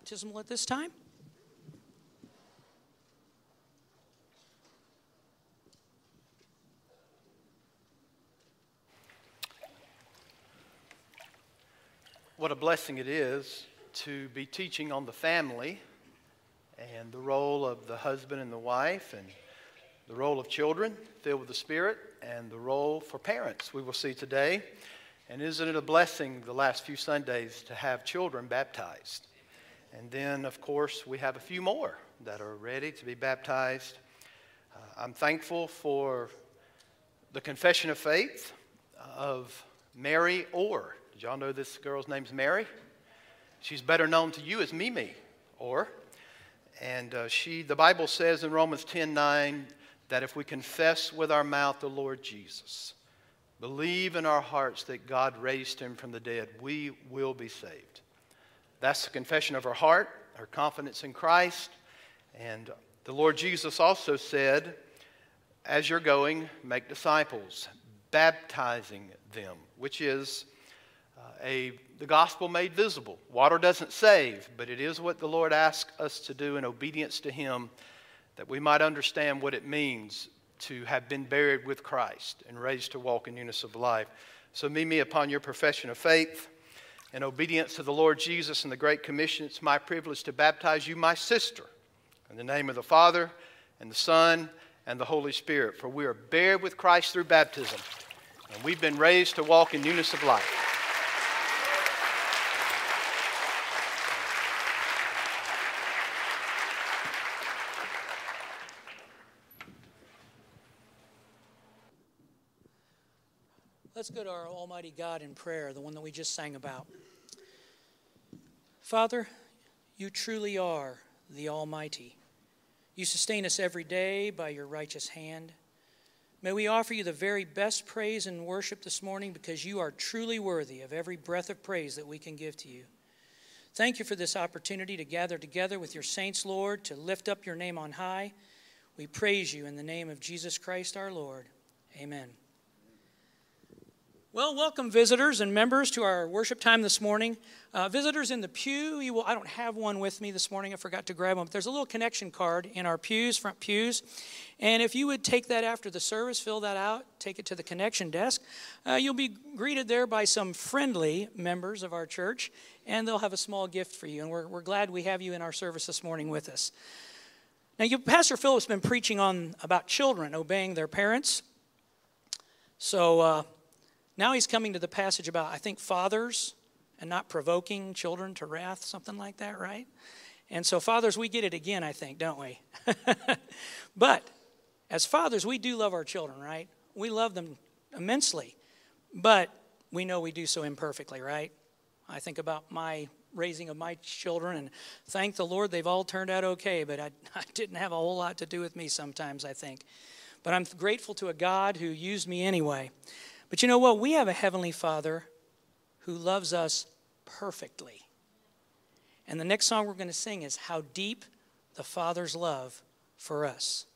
baptismal at this time. What a blessing it is to be teaching on the family and the role of the husband and the wife and the role of children filled with the Spirit and the role for parents we will see today. And isn't it a blessing the last few Sundays to have children baptized? And then, of course, we have a few more that are ready to be baptized. Uh, I'm thankful for the confession of faith of Mary Orr. Did y'all know this girl's name's Mary? She's better known to you as Mimi Orr. And uh, she, the Bible says in Romans 10 9 that if we confess with our mouth the Lord Jesus, believe in our hearts that God raised him from the dead, we will be saved. That's the confession of her heart, her confidence in Christ. And the Lord Jesus also said, as you're going, make disciples, baptizing them, which is uh, a, the gospel made visible. Water doesn't save, but it is what the Lord asks us to do in obedience to Him that we might understand what it means to have been buried with Christ and raised to walk in newness of life. So, Mimi, upon your profession of faith and obedience to the Lord Jesus and the Great Commission, it's my privilege to baptize you, my sister, in the name of the Father and the Son and the Holy Spirit. For we are buried with Christ through baptism, and we've been raised to walk in newness of life. Let's go to our Almighty God in prayer, the one that we just sang about. Father, you truly are the Almighty. You sustain us every day by your righteous hand. May we offer you the very best praise and worship this morning because you are truly worthy of every breath of praise that we can give to you. Thank you for this opportunity to gather together with your saints, Lord, to lift up your name on high. We praise you in the name of Jesus Christ our Lord. Amen. Well, welcome visitors and members to our worship time this morning. Uh, visitors in the pew, you will, I don't have one with me this morning. I forgot to grab one. But there's a little connection card in our pews, front pews. And if you would take that after the service, fill that out, take it to the connection desk, uh, you'll be greeted there by some friendly members of our church, and they'll have a small gift for you. And we're, we're glad we have you in our service this morning with us. Now, you, Pastor Philip's been preaching on about children obeying their parents. So, uh, now he's coming to the passage about, I think, fathers and not provoking children to wrath, something like that, right? And so, fathers, we get it again, I think, don't we? but as fathers, we do love our children, right? We love them immensely, but we know we do so imperfectly, right? I think about my raising of my children, and thank the Lord they've all turned out okay, but I, I didn't have a whole lot to do with me sometimes, I think. But I'm grateful to a God who used me anyway. But you know what? We have a Heavenly Father who loves us perfectly. And the next song we're going to sing is How Deep the Father's Love for Us.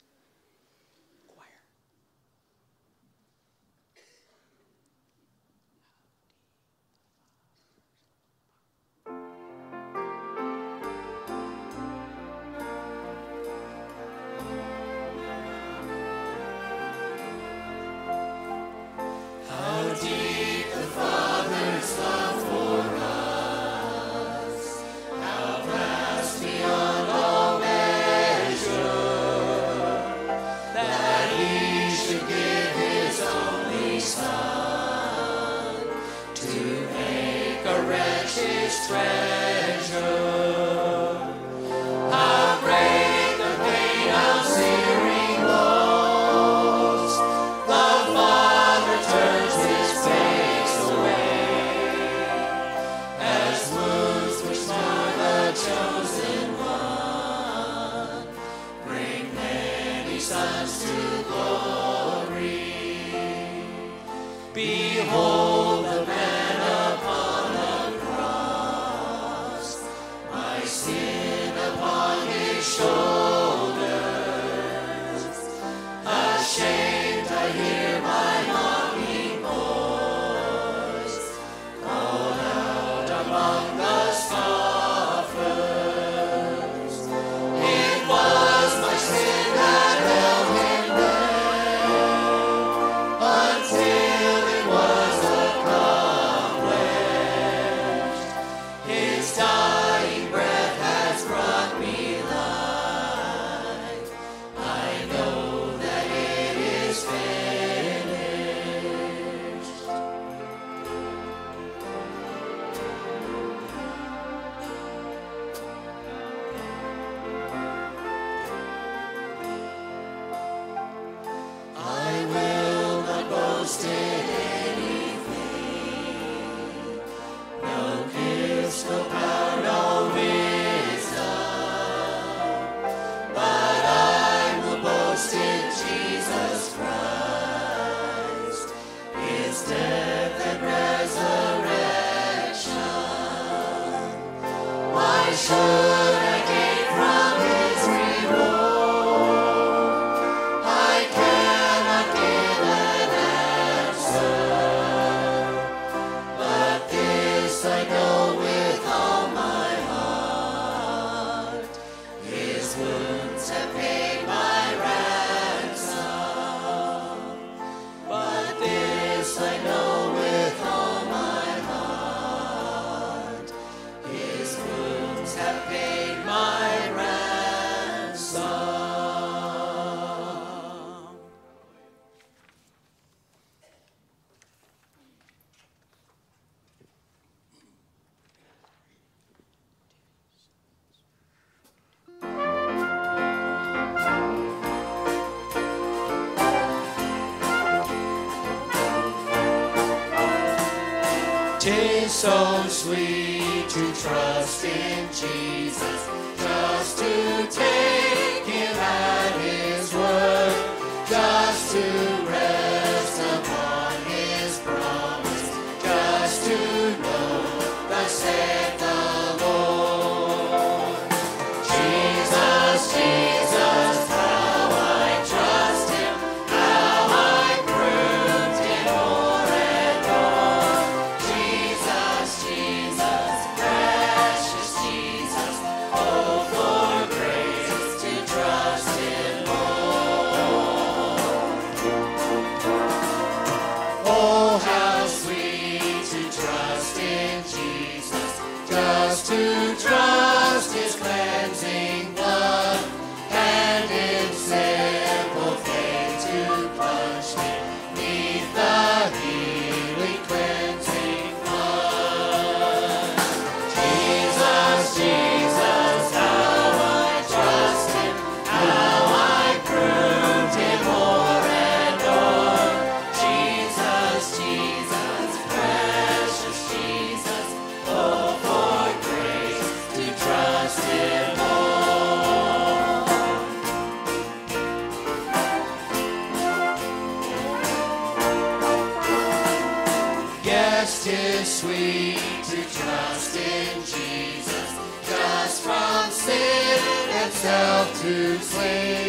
To flee,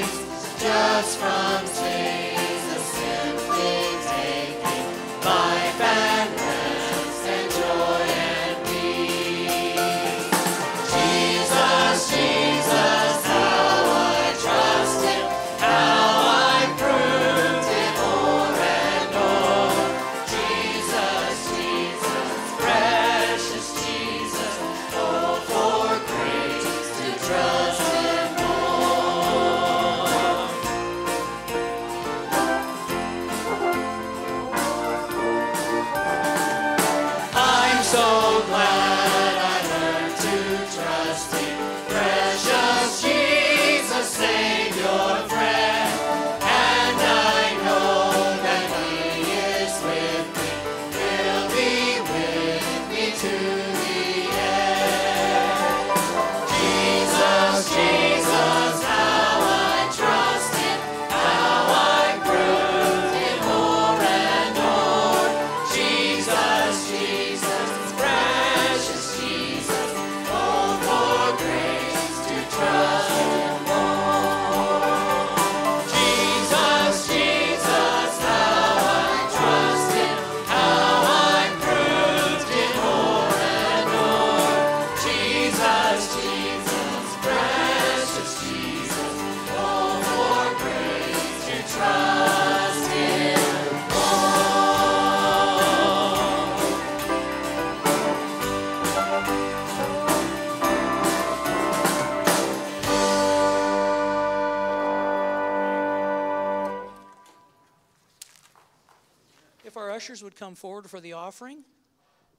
ushers would come forward for the offering,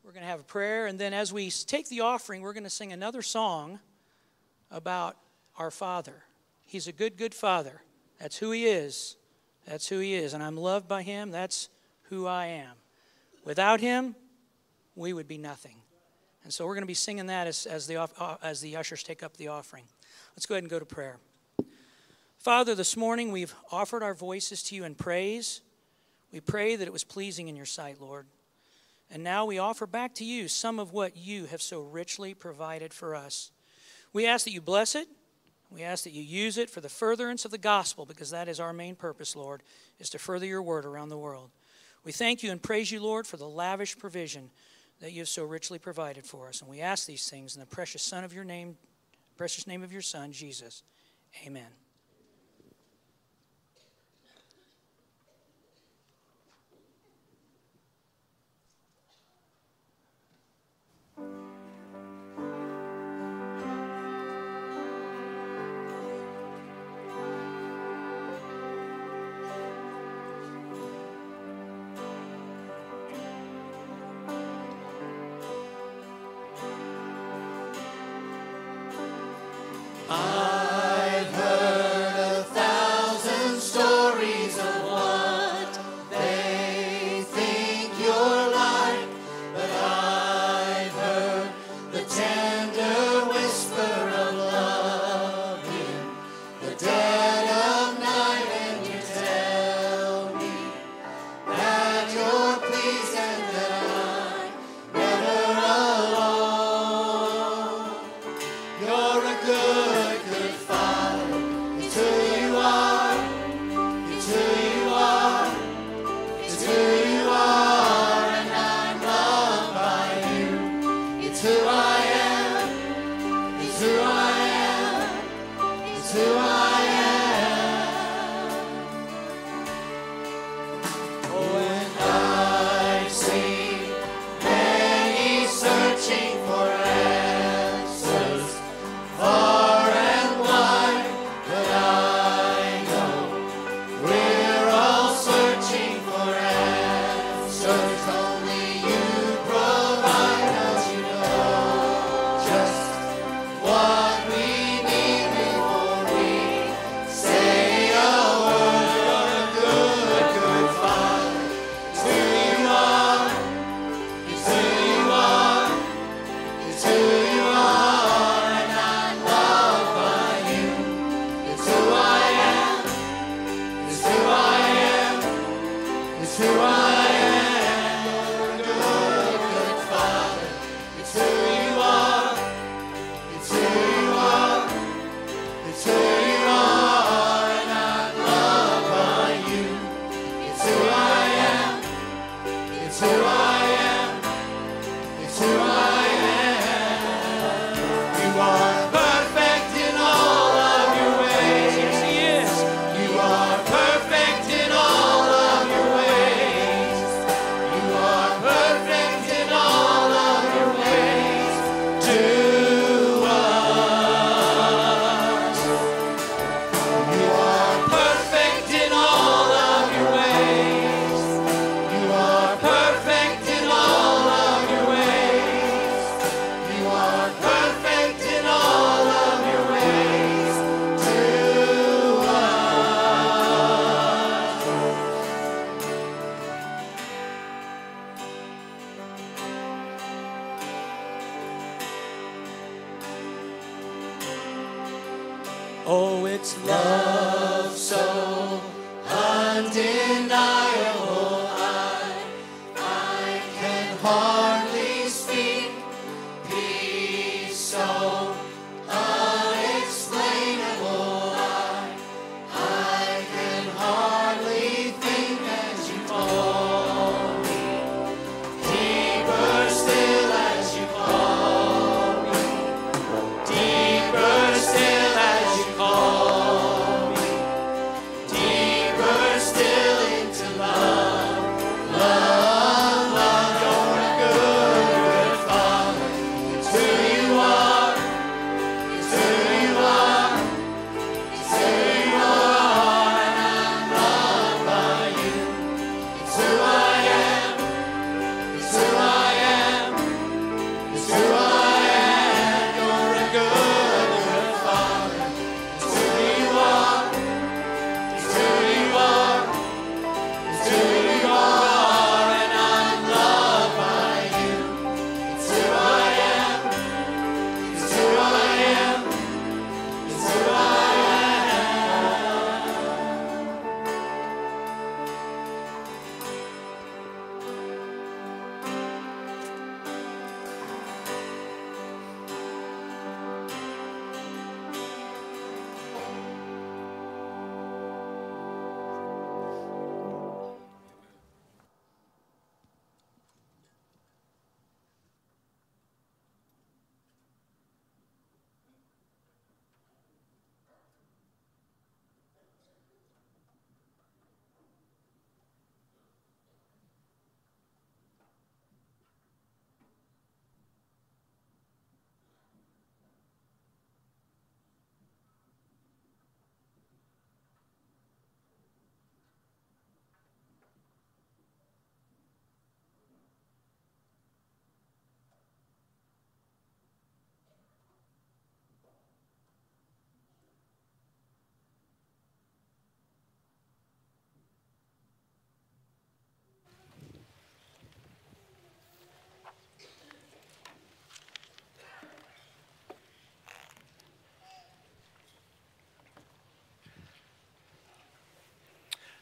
we're going to have a prayer. And then as we take the offering, we're going to sing another song about our Father. He's a good, good Father. That's who He is. That's who He is. And I'm loved by Him. That's who I am. Without Him, we would be nothing. And so we're going to be singing that as, as, the, uh, as the ushers take up the offering. Let's go ahead and go to prayer. Father, this morning we've offered our voices to you in praise. We pray that it was pleasing in your sight, Lord. And now we offer back to you some of what you have so richly provided for us. We ask that you bless it. We ask that you use it for the furtherance of the gospel because that is our main purpose, Lord, is to further your word around the world. We thank you and praise you, Lord, for the lavish provision that you have so richly provided for us. And we ask these things in the precious son of your name, precious name of your son, Jesus. Amen. to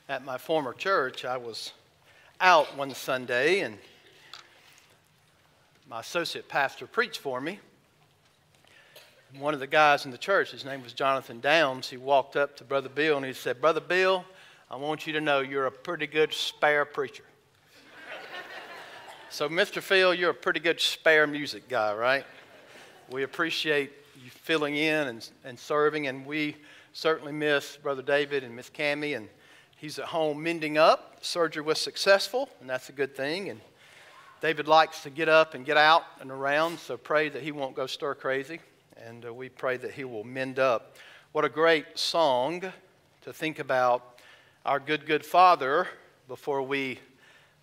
At my former church, I was out one Sunday and my associate pastor preached for me. One of the guys in the church, his name was Jonathan Downs, he walked up to Brother Bill and he said, Brother Bill, I want you to know you're a pretty good spare preacher. so, Mr. Phil, you're a pretty good spare music guy, right? We appreciate you filling in and, and serving, and we certainly miss Brother David and Miss Cammy, and he's at home mending up. Surgery was successful, and that's a good thing. And David likes to get up and get out and around, so pray that he won't go stir crazy, and uh, we pray that he will mend up. What a great song to think about our good, good Father before we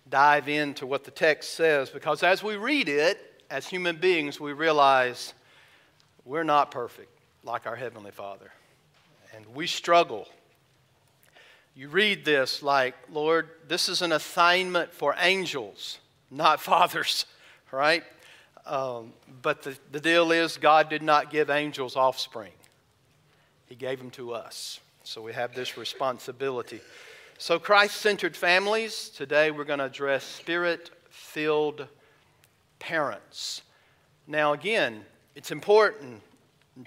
dive into what the text says, because as we read it, as human beings, we realize we're not perfect like our Heavenly Father, and we struggle. You read this like, Lord, this is an assignment for angels, not fathers, right? Um, but the, the deal is, God did not give angels offspring, He gave them to us. So we have this responsibility. So, Christ centered families. Today we're going to address spirit filled parents. Now, again, it's important.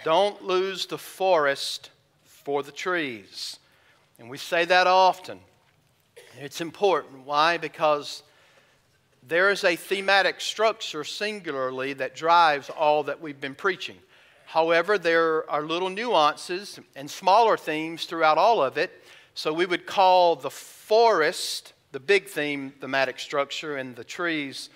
Don't lose the forest for the trees. And we say that often. It's important. Why? Because there is a thematic structure singularly that drives all that we've been preaching. However, there are little nuances and smaller themes throughout all of it. So we would call the forest the big theme, thematic structure, and the trees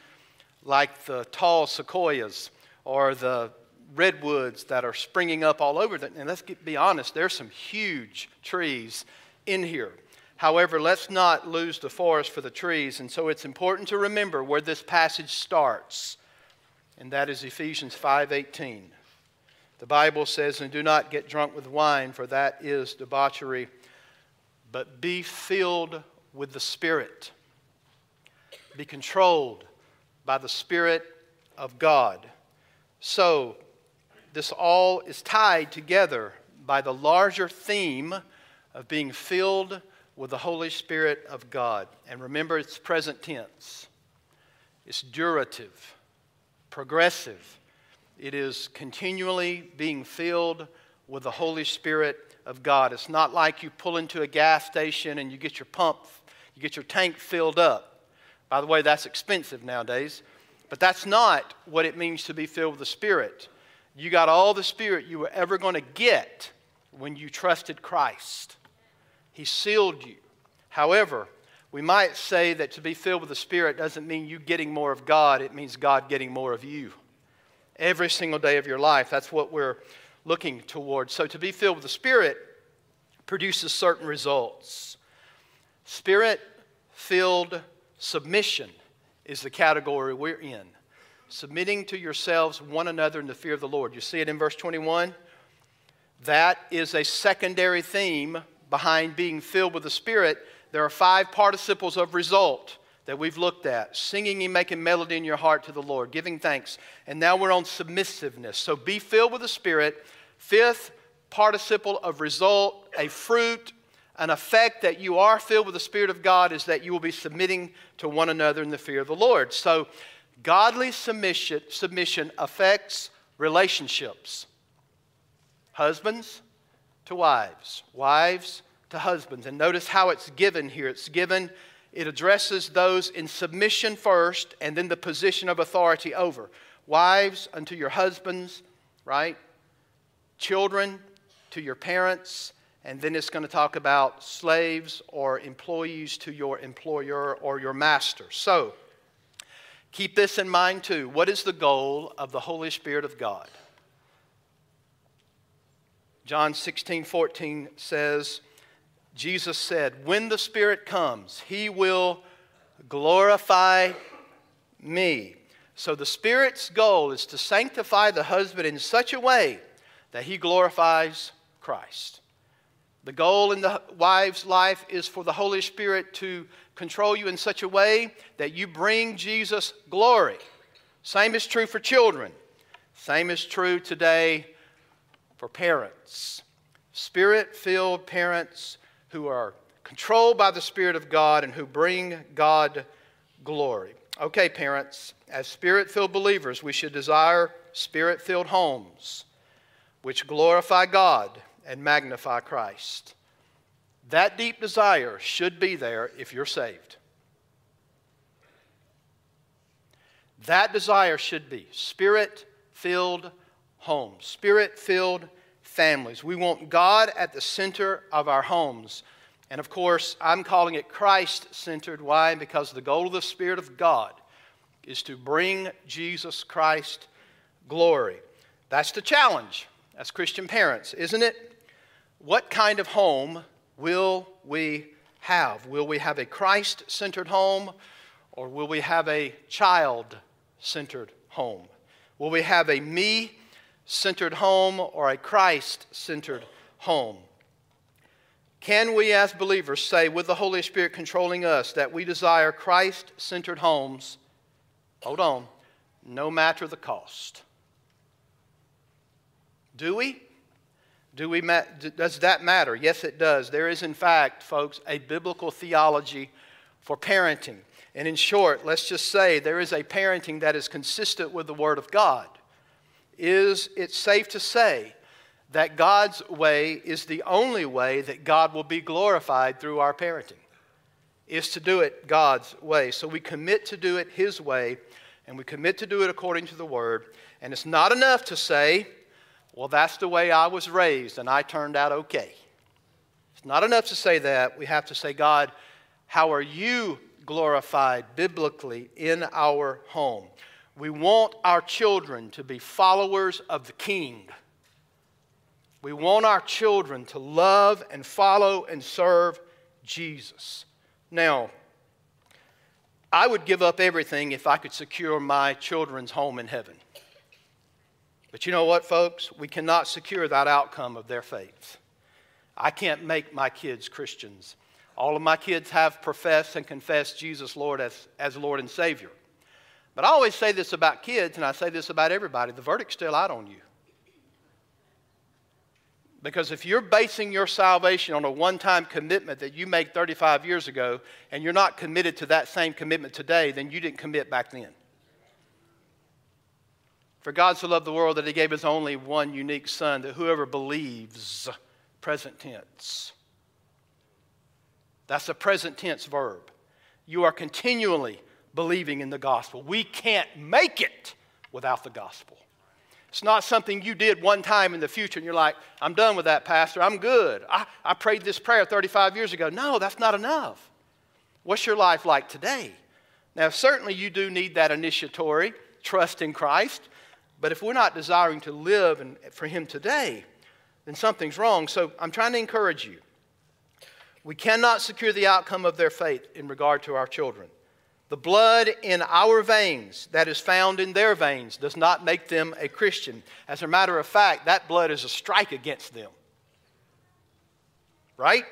like the tall sequoias or the redwoods that are springing up all over. The, and let's get, be honest, there's some huge trees in here. However, let's not lose the forest for the trees. And so it's important to remember where this passage starts, and that is Ephesians 5:18. The Bible says, "And do not get drunk with wine, for that is debauchery, but be filled with the Spirit. Be controlled by the Spirit of God." So, this all is tied together by the larger theme of being filled with the Holy Spirit of God. And remember, it's present tense, it's durative, progressive. It is continually being filled with the Holy Spirit of God. It's not like you pull into a gas station and you get your pump, you get your tank filled up. By the way, that's expensive nowadays. But that's not what it means to be filled with the Spirit. You got all the Spirit you were ever going to get when you trusted Christ. He sealed you. However, we might say that to be filled with the Spirit doesn't mean you getting more of God, it means God getting more of you. Every single day of your life. That's what we're looking towards. So to be filled with the Spirit produces certain results. Spirit filled submission is the category we're in. Submitting to yourselves one another in the fear of the Lord. You see it in verse 21? That is a secondary theme behind being filled with the Spirit. There are five participles of result that we've looked at singing and making melody in your heart to the Lord, giving thanks. And now we're on submissiveness. So be filled with the Spirit. Fifth participle of result, a fruit, an effect that you are filled with the Spirit of God is that you will be submitting to one another in the fear of the Lord. So godly submission, submission affects relationships. Husbands to wives, wives to husbands. And notice how it's given here. It's given it addresses those in submission first and then the position of authority over. Wives unto your husbands, right? Children to your parents. And then it's going to talk about slaves or employees to your employer or your master. So, keep this in mind too. What is the goal of the Holy Spirit of God? John 16, 14 says, Jesus said, When the Spirit comes, He will glorify me. So the Spirit's goal is to sanctify the husband in such a way that he glorifies Christ. The goal in the wife's life is for the Holy Spirit to control you in such a way that you bring Jesus glory. Same is true for children. Same is true today for parents. Spirit filled parents who are controlled by the Spirit of God and who bring God glory. Okay, parents, as spirit filled believers, we should desire spirit filled homes which glorify God and magnify Christ. That deep desire should be there if you're saved. That desire should be spirit filled homes, spirit filled families. We want God at the center of our homes. And of course, I'm calling it Christ centered. Why? Because the goal of the Spirit of God is to bring Jesus Christ glory. That's the challenge as Christian parents, isn't it? What kind of home will we have? Will we have a Christ centered home or will we have a child centered home? Will we have a me centered home or a Christ centered home? Can we, as believers, say with the Holy Spirit controlling us that we desire Christ centered homes? Hold on, no matter the cost. Do we? Do we ma- does that matter? Yes, it does. There is, in fact, folks, a biblical theology for parenting. And in short, let's just say there is a parenting that is consistent with the Word of God is it safe to say that God's way is the only way that God will be glorified through our parenting, is to do it God's way. So we commit to do it His way, and we commit to do it according to the Word. And it's not enough to say, well, that's the way I was raised, and I turned out okay. It's not enough to say that. We have to say, God, how are you glorified biblically in our home? We want our children to be followers of the King. We want our children to love and follow and serve Jesus. Now, I would give up everything if I could secure my children's home in heaven. But you know what, folks? We cannot secure that outcome of their faith. I can't make my kids Christians. All of my kids have professed and confessed Jesus Lord as, as Lord and Savior. But I always say this about kids, and I say this about everybody the verdict's still out on you. Because if you're basing your salvation on a one time commitment that you made 35 years ago and you're not committed to that same commitment today, then you didn't commit back then. For God so loved the world that he gave his only one unique Son, that whoever believes, present tense. That's a present tense verb. You are continually believing in the gospel. We can't make it without the gospel. It's not something you did one time in the future and you're like, I'm done with that, Pastor. I'm good. I, I prayed this prayer 35 years ago. No, that's not enough. What's your life like today? Now, certainly you do need that initiatory trust in Christ, but if we're not desiring to live and, for Him today, then something's wrong. So I'm trying to encourage you. We cannot secure the outcome of their faith in regard to our children. The blood in our veins that is found in their veins does not make them a Christian. As a matter of fact, that blood is a strike against them. Right?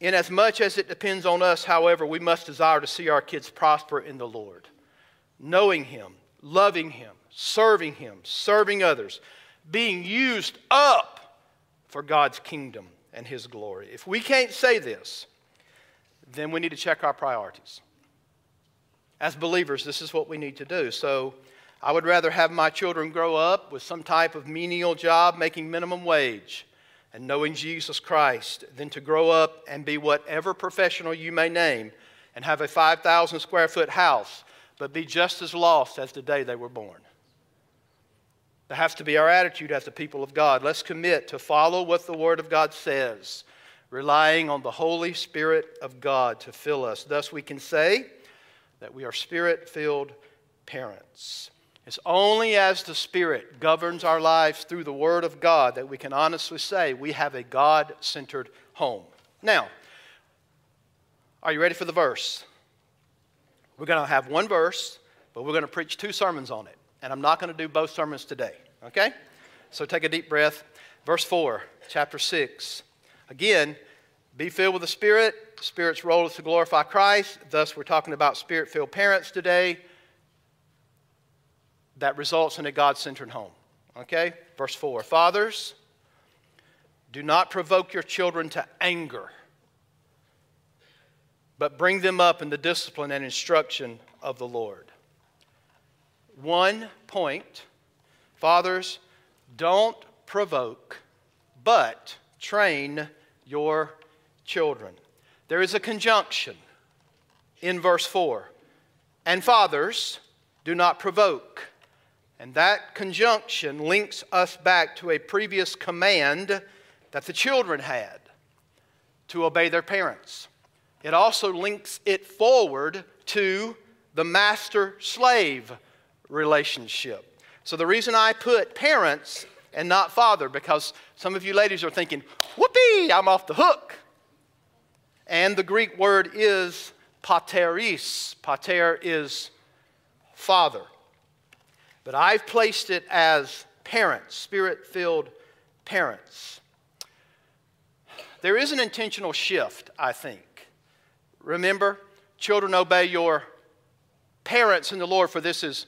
Inasmuch as it depends on us, however, we must desire to see our kids prosper in the Lord, knowing Him, loving Him, serving Him, serving others, being used up for God's kingdom and His glory. If we can't say this, then we need to check our priorities. As believers, this is what we need to do. So I would rather have my children grow up with some type of menial job making minimum wage and knowing Jesus Christ than to grow up and be whatever professional you may name and have a 5,000 square foot house, but be just as lost as the day they were born. That has to be our attitude as the people of God. Let's commit to follow what the Word of God says, relying on the Holy Spirit of God to fill us. Thus, we can say, that we are spirit filled parents. It's only as the Spirit governs our lives through the Word of God that we can honestly say we have a God centered home. Now, are you ready for the verse? We're going to have one verse, but we're going to preach two sermons on it. And I'm not going to do both sermons today, okay? So take a deep breath. Verse 4, chapter 6. Again, be filled with the Spirit. Spirit's role is to glorify Christ. Thus, we're talking about spirit filled parents today. That results in a God centered home. Okay? Verse 4 Fathers, do not provoke your children to anger, but bring them up in the discipline and instruction of the Lord. One point Fathers, don't provoke, but train your children. There is a conjunction in verse 4. And fathers, do not provoke. And that conjunction links us back to a previous command that the children had to obey their parents. It also links it forward to the master slave relationship. So, the reason I put parents and not father, because some of you ladies are thinking, whoopee, I'm off the hook. And the Greek word is pateris. Pater is father. But I've placed it as parents, spirit filled parents. There is an intentional shift, I think. Remember, children obey your parents in the Lord, for this is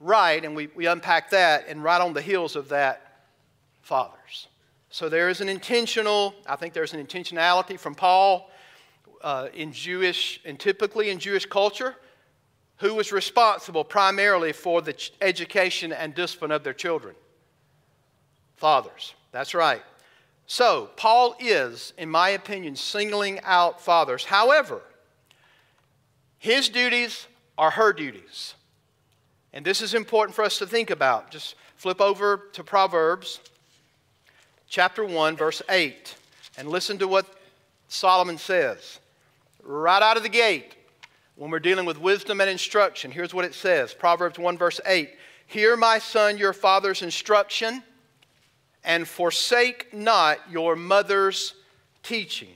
right, and we, we unpack that, and right on the heels of that, fathers. So there is an intentional, I think there's an intentionality from Paul uh, in Jewish, and typically in Jewish culture, who was responsible primarily for the ch- education and discipline of their children? Fathers. That's right. So, Paul is, in my opinion, singling out fathers. However, his duties are her duties. And this is important for us to think about. Just flip over to Proverbs chapter 1, verse 8, and listen to what Solomon says right out of the gate when we're dealing with wisdom and instruction. Here's what it says Proverbs 1, verse 8 Hear, my son, your father's instruction, and forsake not your mother's teaching.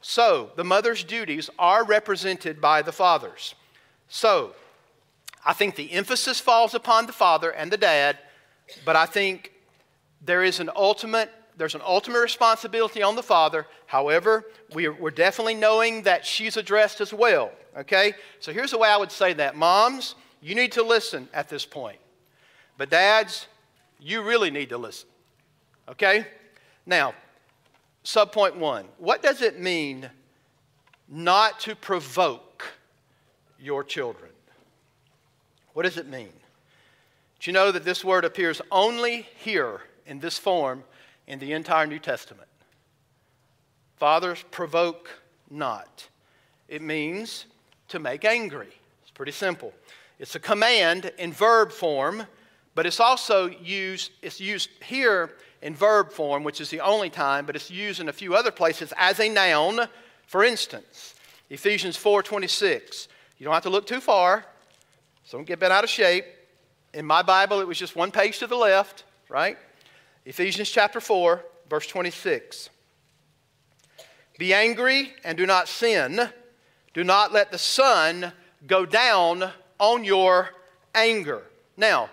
So, the mother's duties are represented by the father's. So, I think the emphasis falls upon the father and the dad, but I think there is an ultimate there's an ultimate responsibility on the father. However, we're, definitely knowing that she's addressed as well. Okay? So here's the way I would say that. Moms, you need to listen at this point. But dads, you really need to listen. Okay? Now, subpoint one what does it mean not to provoke your children? What does it mean? Do you know that this word appears only here in this form in the entire New Testament? Fathers, provoke not. It means to make angry. It's pretty simple. It's a command in verb form, but it's also used, it's used here in verb form, which is the only time, but it's used in a few other places as a noun. For instance, Ephesians 4:26. You don't have to look too far, so don't get bent out of shape. In my Bible, it was just one page to the left, right? Ephesians chapter 4, verse 26. Be angry and do not sin. Do not let the sun go down on your anger. Now,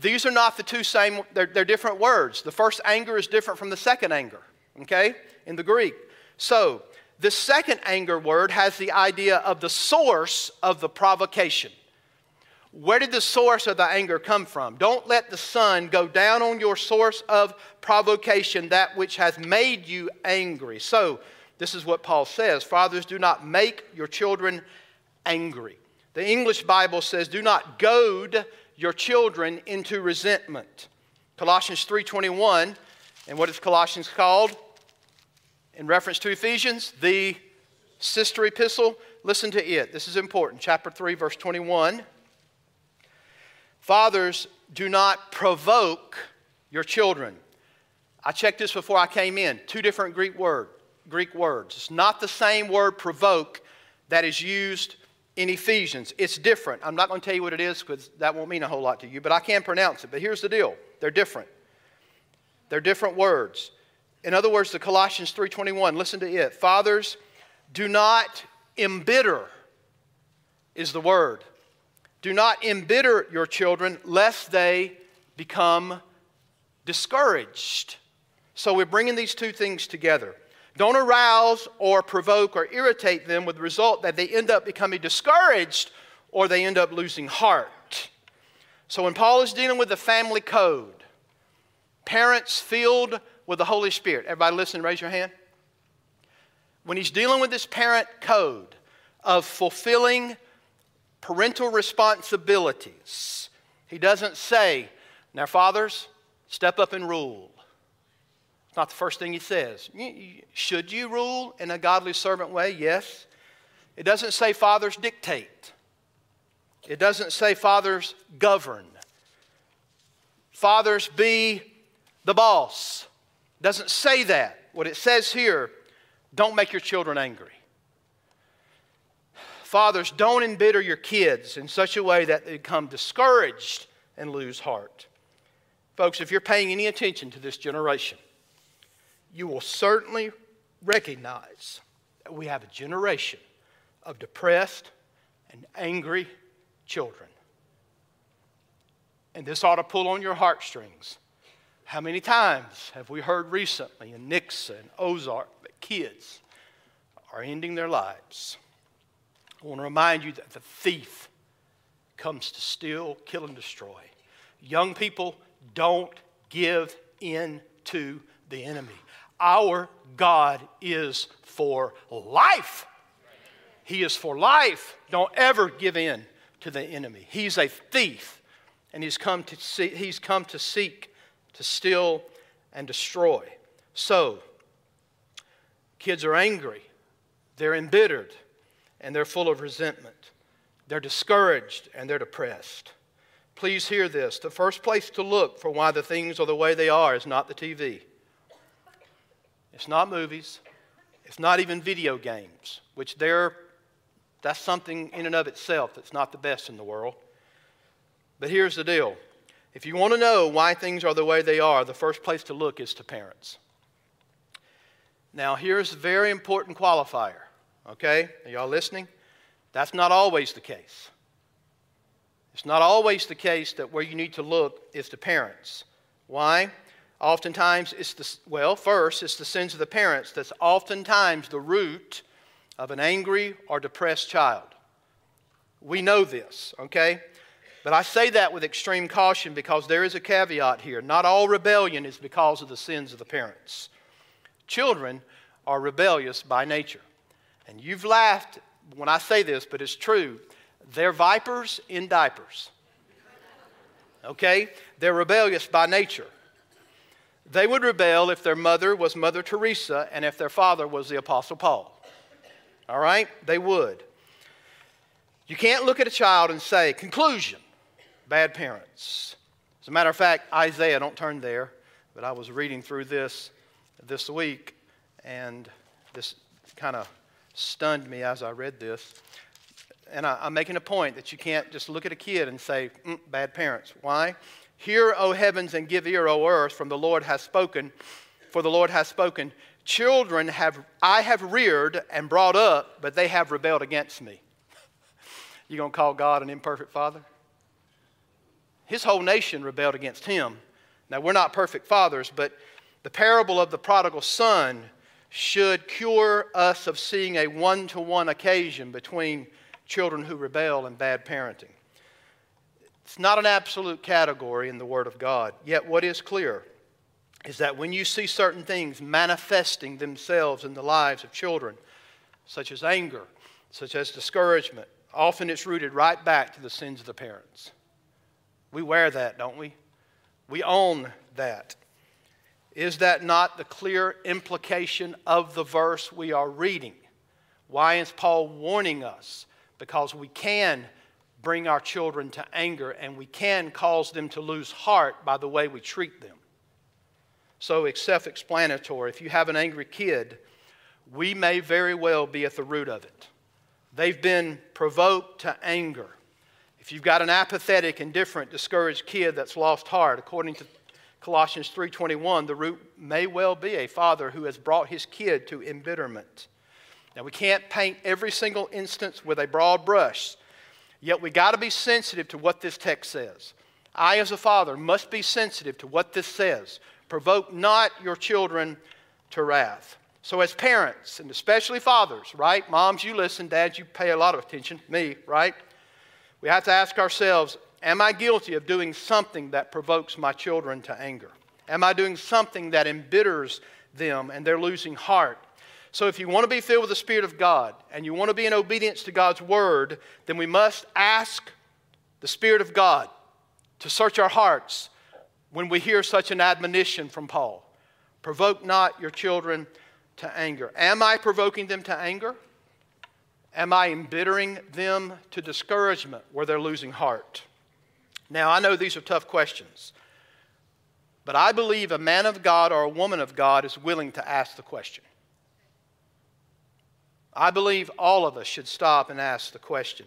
these are not the two same, they're, they're different words. The first anger is different from the second anger, okay, in the Greek. So, the second anger word has the idea of the source of the provocation. Where did the source of the anger come from? Don't let the sun go down on your source of provocation, that which has made you angry. So, this is what Paul says Fathers, do not make your children angry. The English Bible says, do not goad your children into resentment. Colossians 3:21, and what is Colossians called? In reference to Ephesians, the sister epistle. Listen to it. This is important. Chapter 3 verse 21. Fathers, do not provoke your children. I checked this before I came in. Two different Greek word, Greek words. It's not the same word provoke that is used in Ephesians. It's different. I'm not going to tell you what it is because that won't mean a whole lot to you, but I can pronounce it. But here's the deal they're different. They're different words. In other words, the Colossians 3:21, listen to it. Fathers, do not embitter is the word. Do not embitter your children lest they become discouraged. So we're bringing these two things together. Don't arouse or provoke or irritate them with the result that they end up becoming discouraged or they end up losing heart. So when Paul is dealing with the family code, parents filled with the Holy Spirit, everybody listen, raise your hand. When he's dealing with this parent code of fulfilling parental responsibilities, he doesn't say, Now, fathers, step up and rule. It's not the first thing he says. Should you rule in a godly servant way? Yes. It doesn't say fathers dictate. It doesn't say fathers govern. Fathers be the boss. It doesn't say that. What it says here, don't make your children angry. Fathers, don't embitter your kids in such a way that they become discouraged and lose heart. Folks, if you're paying any attention to this generation, you will certainly recognize that we have a generation of depressed and angry children. And this ought to pull on your heartstrings. How many times have we heard recently in Nixa and Ozark that kids are ending their lives? I want to remind you that the thief comes to steal, kill, and destroy. Young people don't give in to the enemy. Our God is for life. He is for life. Don't ever give in to the enemy. He's a thief, and he's come to, see, he's come to seek, to steal, and destroy. So, kids are angry, they're embittered, and they're full of resentment. They're discouraged and they're depressed. Please hear this. The first place to look for why the things are the way they are is not the TV. It's not movies. It's not even video games, which they're, that's something in and of itself that's not the best in the world. But here's the deal if you want to know why things are the way they are, the first place to look is to parents. Now, here's a very important qualifier, okay? Are y'all listening? That's not always the case. It's not always the case that where you need to look is the parents. Why? Oftentimes, it's the, well, first, it's the sins of the parents that's oftentimes the root of an angry or depressed child. We know this, okay? But I say that with extreme caution because there is a caveat here. Not all rebellion is because of the sins of the parents. Children are rebellious by nature. And you've laughed when I say this, but it's true. They're vipers in diapers. Okay? They're rebellious by nature. They would rebel if their mother was Mother Teresa and if their father was the Apostle Paul. All right? They would. You can't look at a child and say, conclusion, bad parents. As a matter of fact, Isaiah, don't turn there, but I was reading through this this week, and this kind of stunned me as I read this. And I, am making a point that you can't just look at a kid and say, mm, bad parents. Why? Hear, O heavens, and give ear, O earth, from the Lord has spoken, for the Lord has spoken. Children have I have reared and brought up, but they have rebelled against me. you gonna call God an imperfect father? His whole nation rebelled against him. Now, we're not perfect fathers, but the parable of the prodigal son should cure us of seeing a one to one occasion between children who rebel and bad parenting. It's not an absolute category in the Word of God. Yet, what is clear is that when you see certain things manifesting themselves in the lives of children, such as anger, such as discouragement, often it's rooted right back to the sins of the parents. We wear that, don't we? We own that. Is that not the clear implication of the verse we are reading? Why is Paul warning us? Because we can bring our children to anger and we can cause them to lose heart by the way we treat them. So it's self explanatory. If you have an angry kid, we may very well be at the root of it. They've been provoked to anger. If you've got an apathetic, indifferent, discouraged kid that's lost heart, according to Colossians 3:21, the root may well be a father who has brought his kid to embitterment. Now we can't paint every single instance with a broad brush, yet we got to be sensitive to what this text says. I as a father must be sensitive to what this says. Provoke not your children to wrath. So as parents, and especially fathers, right? Moms, you listen, dads, you pay a lot of attention, me, right? We have to ask ourselves Am I guilty of doing something that provokes my children to anger? Am I doing something that embitters them and they're losing heart? So, if you want to be filled with the Spirit of God and you want to be in obedience to God's Word, then we must ask the Spirit of God to search our hearts when we hear such an admonition from Paul. Provoke not your children to anger. Am I provoking them to anger? Am I embittering them to discouragement where they're losing heart? Now, I know these are tough questions, but I believe a man of God or a woman of God is willing to ask the question. I believe all of us should stop and ask the question.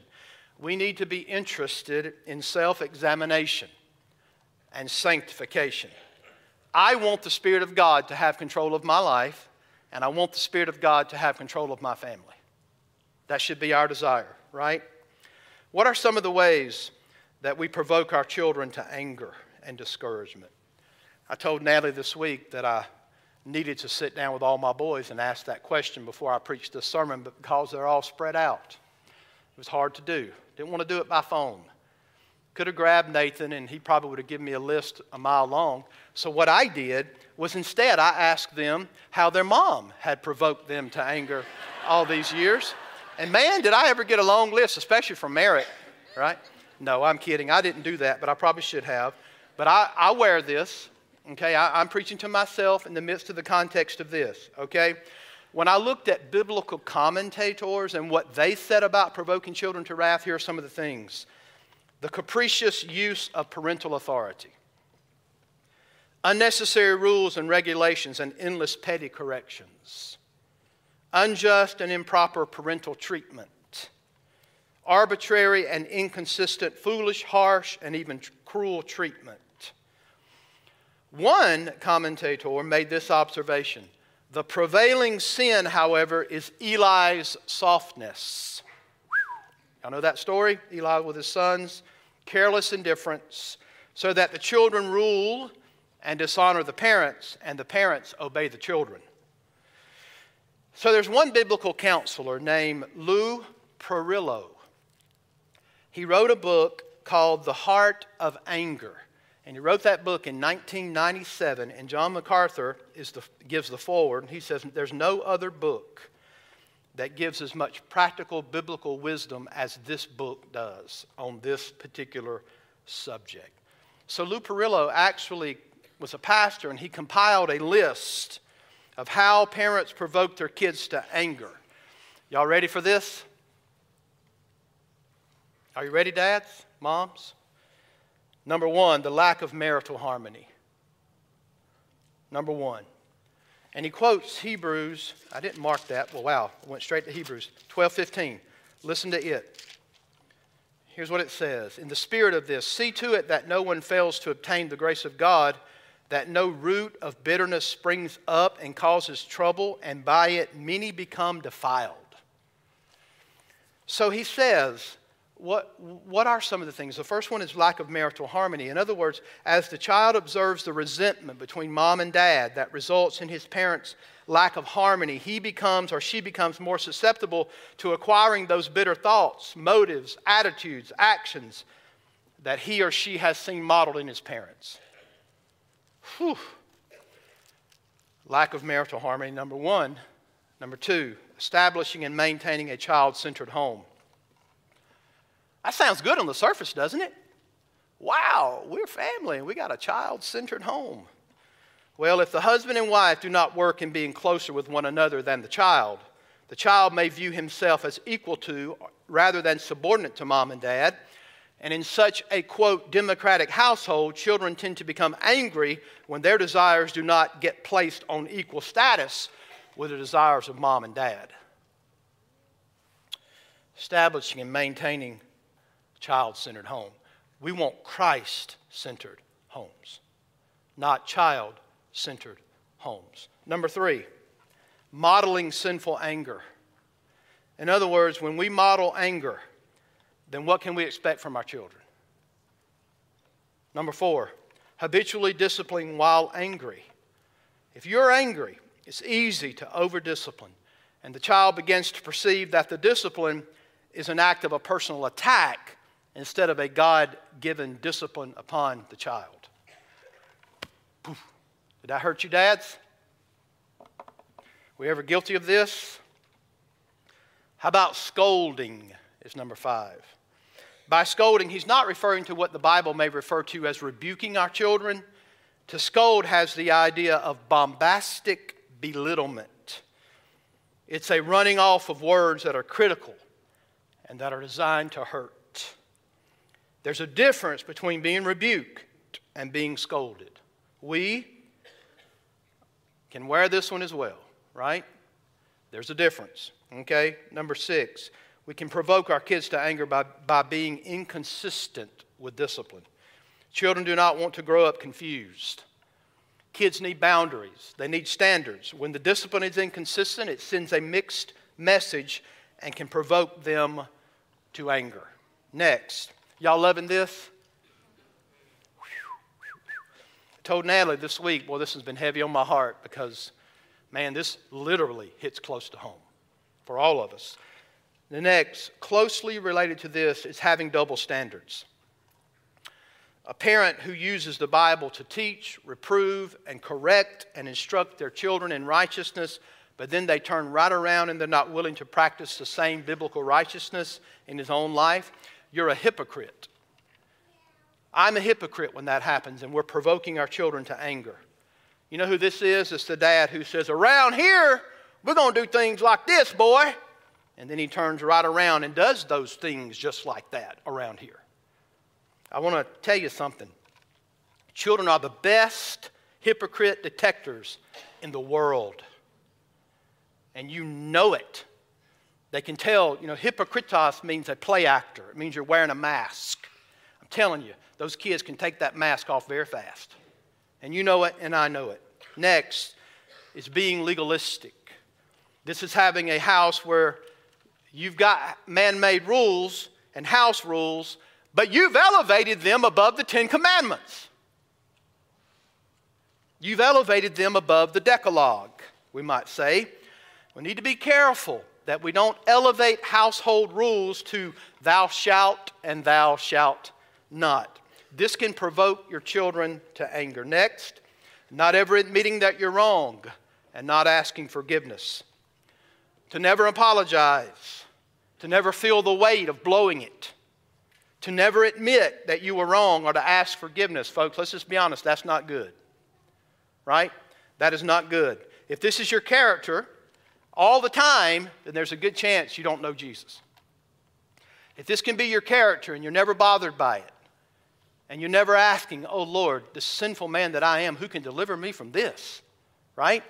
We need to be interested in self examination and sanctification. I want the Spirit of God to have control of my life, and I want the Spirit of God to have control of my family. That should be our desire, right? What are some of the ways that we provoke our children to anger and discouragement? I told Natalie this week that I needed to sit down with all my boys and ask that question before I preached this sermon, because they're all spread out, it was hard to do. Didn't want to do it by phone. Could have grabbed Nathan and he probably would have given me a list a mile long. So, what I did was instead I asked them how their mom had provoked them to anger all these years. And man, did I ever get a long list, especially from Merritt, right? No, I'm kidding. I didn't do that, but I probably should have. But I, I wear this, okay? I, I'm preaching to myself in the midst of the context of this, okay? When I looked at biblical commentators and what they said about provoking children to wrath, here are some of the things the capricious use of parental authority, unnecessary rules and regulations, and endless petty corrections unjust and improper parental treatment, arbitrary and inconsistent, foolish, harsh, and even cruel treatment. One commentator made this observation The prevailing sin, however, is Eli's softness. Y'all know that story? Eli with his sons, careless indifference, so that the children rule and dishonor the parents, and the parents obey the children. So there's one biblical counselor named Lou Priolo. He wrote a book called The Heart of Anger. And he wrote that book in 1997, and John MacArthur the, gives the foreword, and he says, There's no other book that gives as much practical biblical wisdom as this book does on this particular subject. So Lou Priolo actually was a pastor, and he compiled a list of how parents provoke their kids to anger. Y'all ready for this? Are you ready, dads, moms? Number one, the lack of marital harmony. Number one. And he quotes Hebrews, I didn't mark that. Well, wow, I went straight to Hebrews 12 15. Listen to it. Here's what it says In the spirit of this, see to it that no one fails to obtain the grace of God, that no root of bitterness springs up and causes trouble, and by it many become defiled. So he says, what, what are some of the things? The first one is lack of marital harmony. In other words, as the child observes the resentment between mom and dad that results in his parents' lack of harmony, he becomes or she becomes more susceptible to acquiring those bitter thoughts, motives, attitudes, actions that he or she has seen modeled in his parents. Whew. Lack of marital harmony, number one. Number two, establishing and maintaining a child centered home. That sounds good on the surface, doesn't it? Wow, we're family and we got a child centered home. Well, if the husband and wife do not work in being closer with one another than the child, the child may view himself as equal to rather than subordinate to mom and dad. And in such a quote, democratic household, children tend to become angry when their desires do not get placed on equal status with the desires of mom and dad. Establishing and maintaining child centered home. We want Christ centered homes, not child centered homes. Number three, modeling sinful anger. In other words, when we model anger, then what can we expect from our children? Number four, habitually disciplining while angry. If you're angry, it's easy to over discipline, and the child begins to perceive that the discipline is an act of a personal attack instead of a God given discipline upon the child. Poof. Did I hurt you, dads? We ever guilty of this? How about scolding? Is number five. By scolding, he's not referring to what the Bible may refer to as rebuking our children. To scold has the idea of bombastic belittlement. It's a running off of words that are critical and that are designed to hurt. There's a difference between being rebuked and being scolded. We can wear this one as well, right? There's a difference. Okay? Number six, we can provoke our kids to anger by, by being inconsistent with discipline. Children do not want to grow up confused. Kids need boundaries, they need standards. When the discipline is inconsistent, it sends a mixed message and can provoke them to anger. Next, Y'all loving this? I told Natalie this week, boy, this has been heavy on my heart because, man, this literally hits close to home for all of us. The next, closely related to this, is having double standards. A parent who uses the Bible to teach, reprove, and correct and instruct their children in righteousness, but then they turn right around and they're not willing to practice the same biblical righteousness in his own life you're a hypocrite. I'm a hypocrite when that happens and we're provoking our children to anger. You know who this is? It's the dad who says, Around here, we're going to do things like this, boy. And then he turns right around and does those things just like that around here. I want to tell you something. Children are the best hypocrite detectors in the world. And you know it. They can tell, you know, hypocritos means a play actor. It means you're wearing a mask. I'm telling you, those kids can take that mask off very fast. And you know it, and I know it. Next is being legalistic. This is having a house where you've got man made rules and house rules, but you've elevated them above the Ten Commandments. You've elevated them above the Decalogue, we might say. We need to be careful that we don't elevate household rules to thou shalt and thou shalt not. This can provoke your children to anger. Next, not ever admitting that you're wrong and not asking forgiveness. To never apologize, to never feel the weight of blowing it, to never admit that you were wrong or to ask forgiveness. Folks, let's just be honest, that's not good. Right? That is not good. If this is your character all the time, then there's a good chance you don't know Jesus. If this can be your character and you're never bothered by it, and you're never asking, Oh Lord, the sinful man that I am, who can deliver me from this? Right?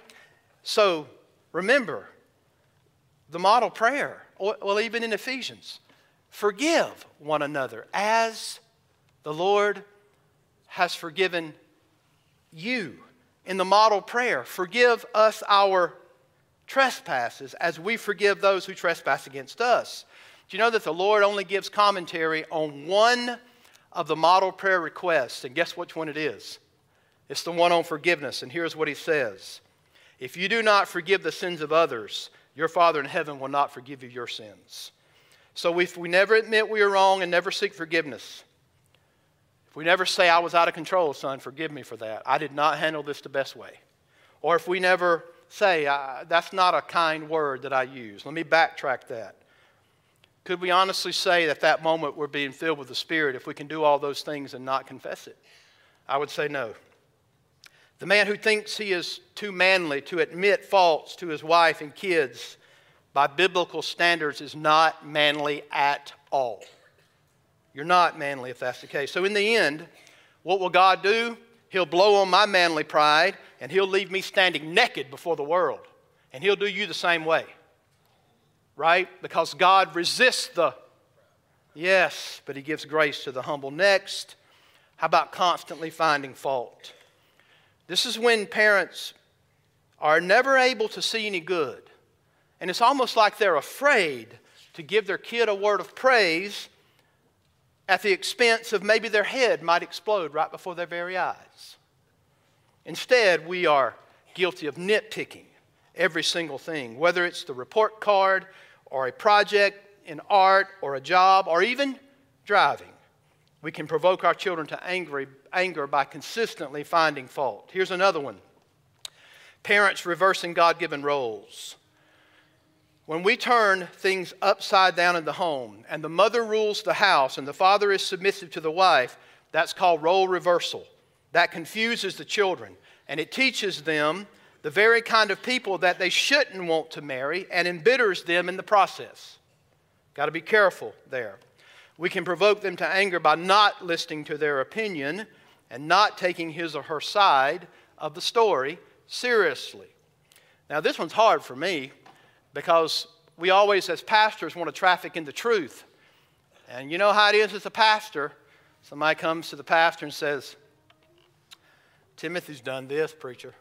So remember the model prayer, well, even in Ephesians forgive one another as the Lord has forgiven you. In the model prayer, forgive us our trespasses as we forgive those who trespass against us. Do you know that the Lord only gives commentary on one of the model prayer requests? And guess which one it is? It's the one on forgiveness. And here's what he says If you do not forgive the sins of others, your Father in heaven will not forgive you your sins. So if we never admit we are wrong and never seek forgiveness, if we never say, I was out of control, son, forgive me for that, I did not handle this the best way. Or if we never say, that's not a kind word that I use, let me backtrack that. Could we honestly say that that moment we're being filled with the Spirit if we can do all those things and not confess it? I would say no. The man who thinks he is too manly to admit faults to his wife and kids by biblical standards is not manly at all. You're not manly if that's the case. So, in the end, what will God do? He'll blow on my manly pride and he'll leave me standing naked before the world. And he'll do you the same way right? Because God resists the, yes, but He gives grace to the humble. Next, how about constantly finding fault? This is when parents are never able to see any good. And it's almost like they're afraid to give their kid a word of praise at the expense of maybe their head might explode right before their very eyes. Instead, we are guilty of nitpicking every single thing, whether it's the report card or a project in art or a job or even driving. We can provoke our children to angry, anger by consistently finding fault. Here's another one parents reversing God given roles. When we turn things upside down in the home and the mother rules the house and the father is submissive to the wife, that's called role reversal. That confuses the children and it teaches them the very kind of people that they shouldn't want to marry and embitters them in the process. Got to be careful there. We can provoke them to anger by not listening to their opinion and not taking his or her side of the story seriously. Now, this one's hard for me because we always, as pastors, want to traffic in the truth. And you know how it is as a pastor. Somebody comes to the pastor and says, Timothy's done this, preacher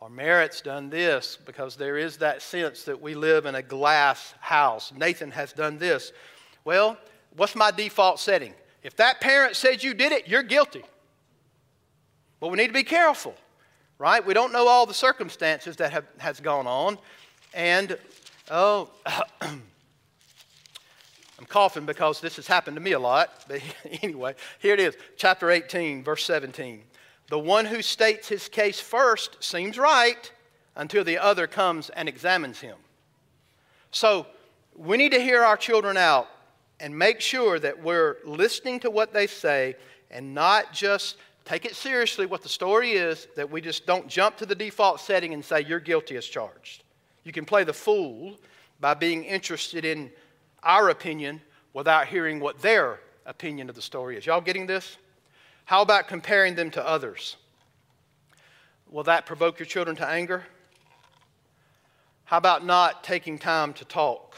or Merritt's done this because there is that sense that we live in a glass house. Nathan has done this. Well, what's my default setting? If that parent says you did it, you're guilty. But we need to be careful, right? We don't know all the circumstances that have has gone on. And oh, I'm coughing because this has happened to me a lot. But anyway, here it is, chapter 18, verse 17. The one who states his case first seems right until the other comes and examines him. So we need to hear our children out and make sure that we're listening to what they say and not just take it seriously what the story is, that we just don't jump to the default setting and say, You're guilty as charged. You can play the fool by being interested in our opinion without hearing what their opinion of the story is. Y'all getting this? How about comparing them to others? Will that provoke your children to anger? How about not taking time to talk?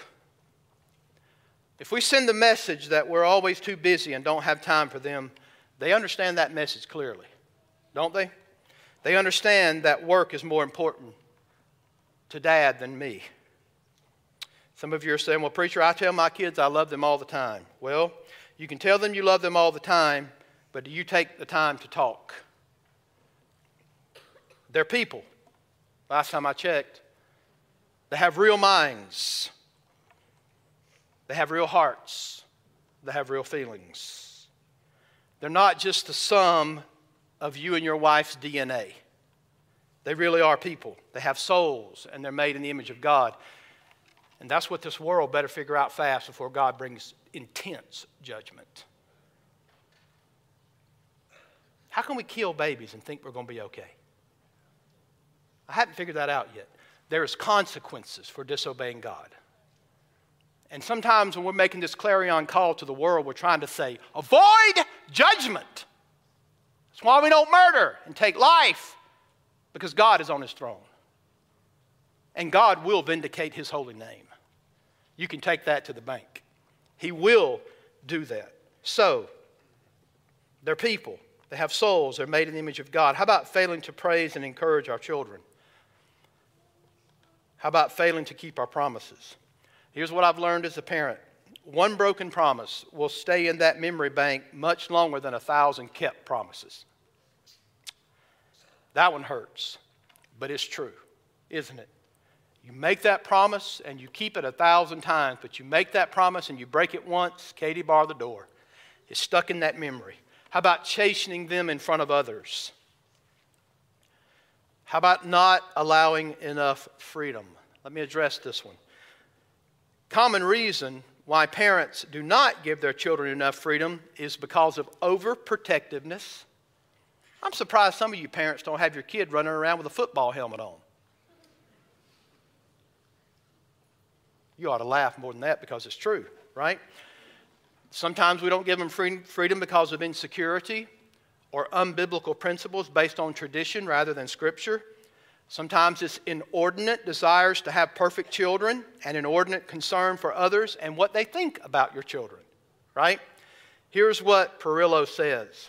If we send the message that we're always too busy and don't have time for them, they understand that message clearly, don't they? They understand that work is more important to dad than me. Some of you are saying, Well, preacher, I tell my kids I love them all the time. Well, you can tell them you love them all the time, but do you take the time to talk? They're people. Last time I checked, they have real minds, they have real hearts, they have real feelings. They're not just the sum of you and your wife's DNA. They really are people. They have souls, and they're made in the image of God. And that's what this world better figure out fast before God brings intense judgment. How can we kill babies and think we're going to be okay? I haven't figured that out yet. There's consequences for disobeying God. And sometimes when we're making this clarion call to the world, we're trying to say, avoid judgment. That's why we don't murder and take life, because God is on his throne. And God will vindicate his holy name. You can take that to the bank. He will do that. So, they're people. They have souls. They're made in the image of God. How about failing to praise and encourage our children? How about failing to keep our promises? Here's what I've learned as a parent one broken promise will stay in that memory bank much longer than a thousand kept promises. That one hurts, but it's true, isn't it? You make that promise and you keep it a thousand times, but you make that promise and you break it once, Katie bar the door. It's stuck in that memory. How about chastening them in front of others? How about not allowing enough freedom? Let me address this one. Common reason why parents do not give their children enough freedom is because of overprotectiveness. I'm surprised some of you parents don't have your kid running around with a football helmet on. You ought to laugh more than that because it's true, right? Sometimes we don't give them freedom because of insecurity or unbiblical principles based on tradition rather than Scripture. Sometimes it's inordinate desires to have perfect children and inordinate concern for others and what they think about your children, right? Here's what Priolo says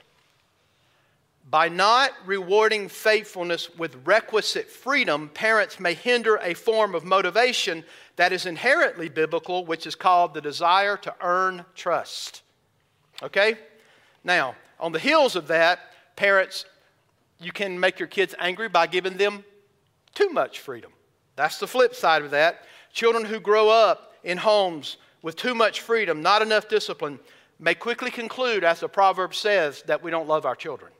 By not rewarding faithfulness with requisite freedom, parents may hinder a form of motivation that is inherently biblical, which is called the desire to earn trust. Okay? Now, on the heels of that, parents, you can make your kids angry by giving them too much freedom. That's the flip side of that. Children who grow up in homes with too much freedom, not enough discipline, may quickly conclude, as the proverb says, that we don't love our children.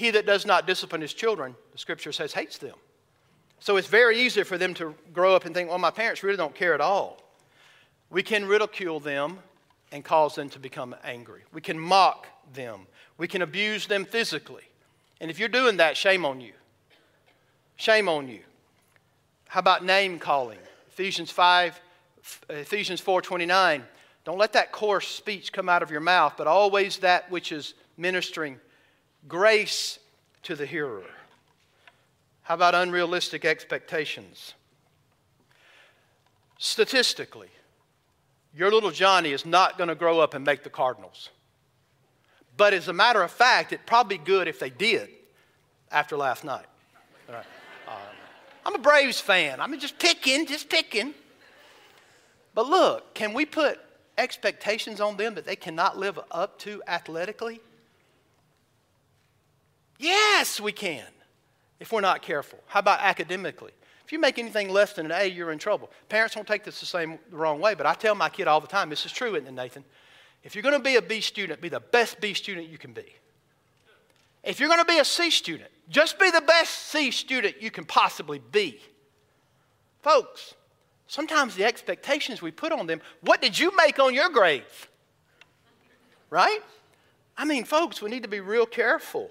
He that does not discipline his children, the scripture says, hates them. So it's very easy for them to grow up and think, well, my parents really don't care at all. We can ridicule them and cause them to become angry. We can mock them. We can abuse them physically. And if you're doing that, shame on you. Shame on you. How about name calling? Ephesians 5, Ephesians 4:29. Don't let that coarse speech come out of your mouth, but always that which is ministering grace to the hearer. How about unrealistic expectations? Statistically, your little Johnny is not going to grow up and make the Cardinals. But as a matter of fact, it'd probably be good if they did after last night. Right. Um, I'm a Braves fan. I'm just picking, just picking. But look, can we put expectations on them that they cannot live up to athletically? Yes, we can, if we're not careful. How about academically? If you make anything less than an A, you're in trouble. Parents don't take this the same the wrong way, but I tell my kid all the time, this is true, isn't it, Nathan? If you're going to be a B student, be the best B student you can be. If you're going to be a C student, just be the best C student you can possibly be. Folks, sometimes the expectations we put on them, what did you make on your grade? Right? I mean, folks, we need to be real careful.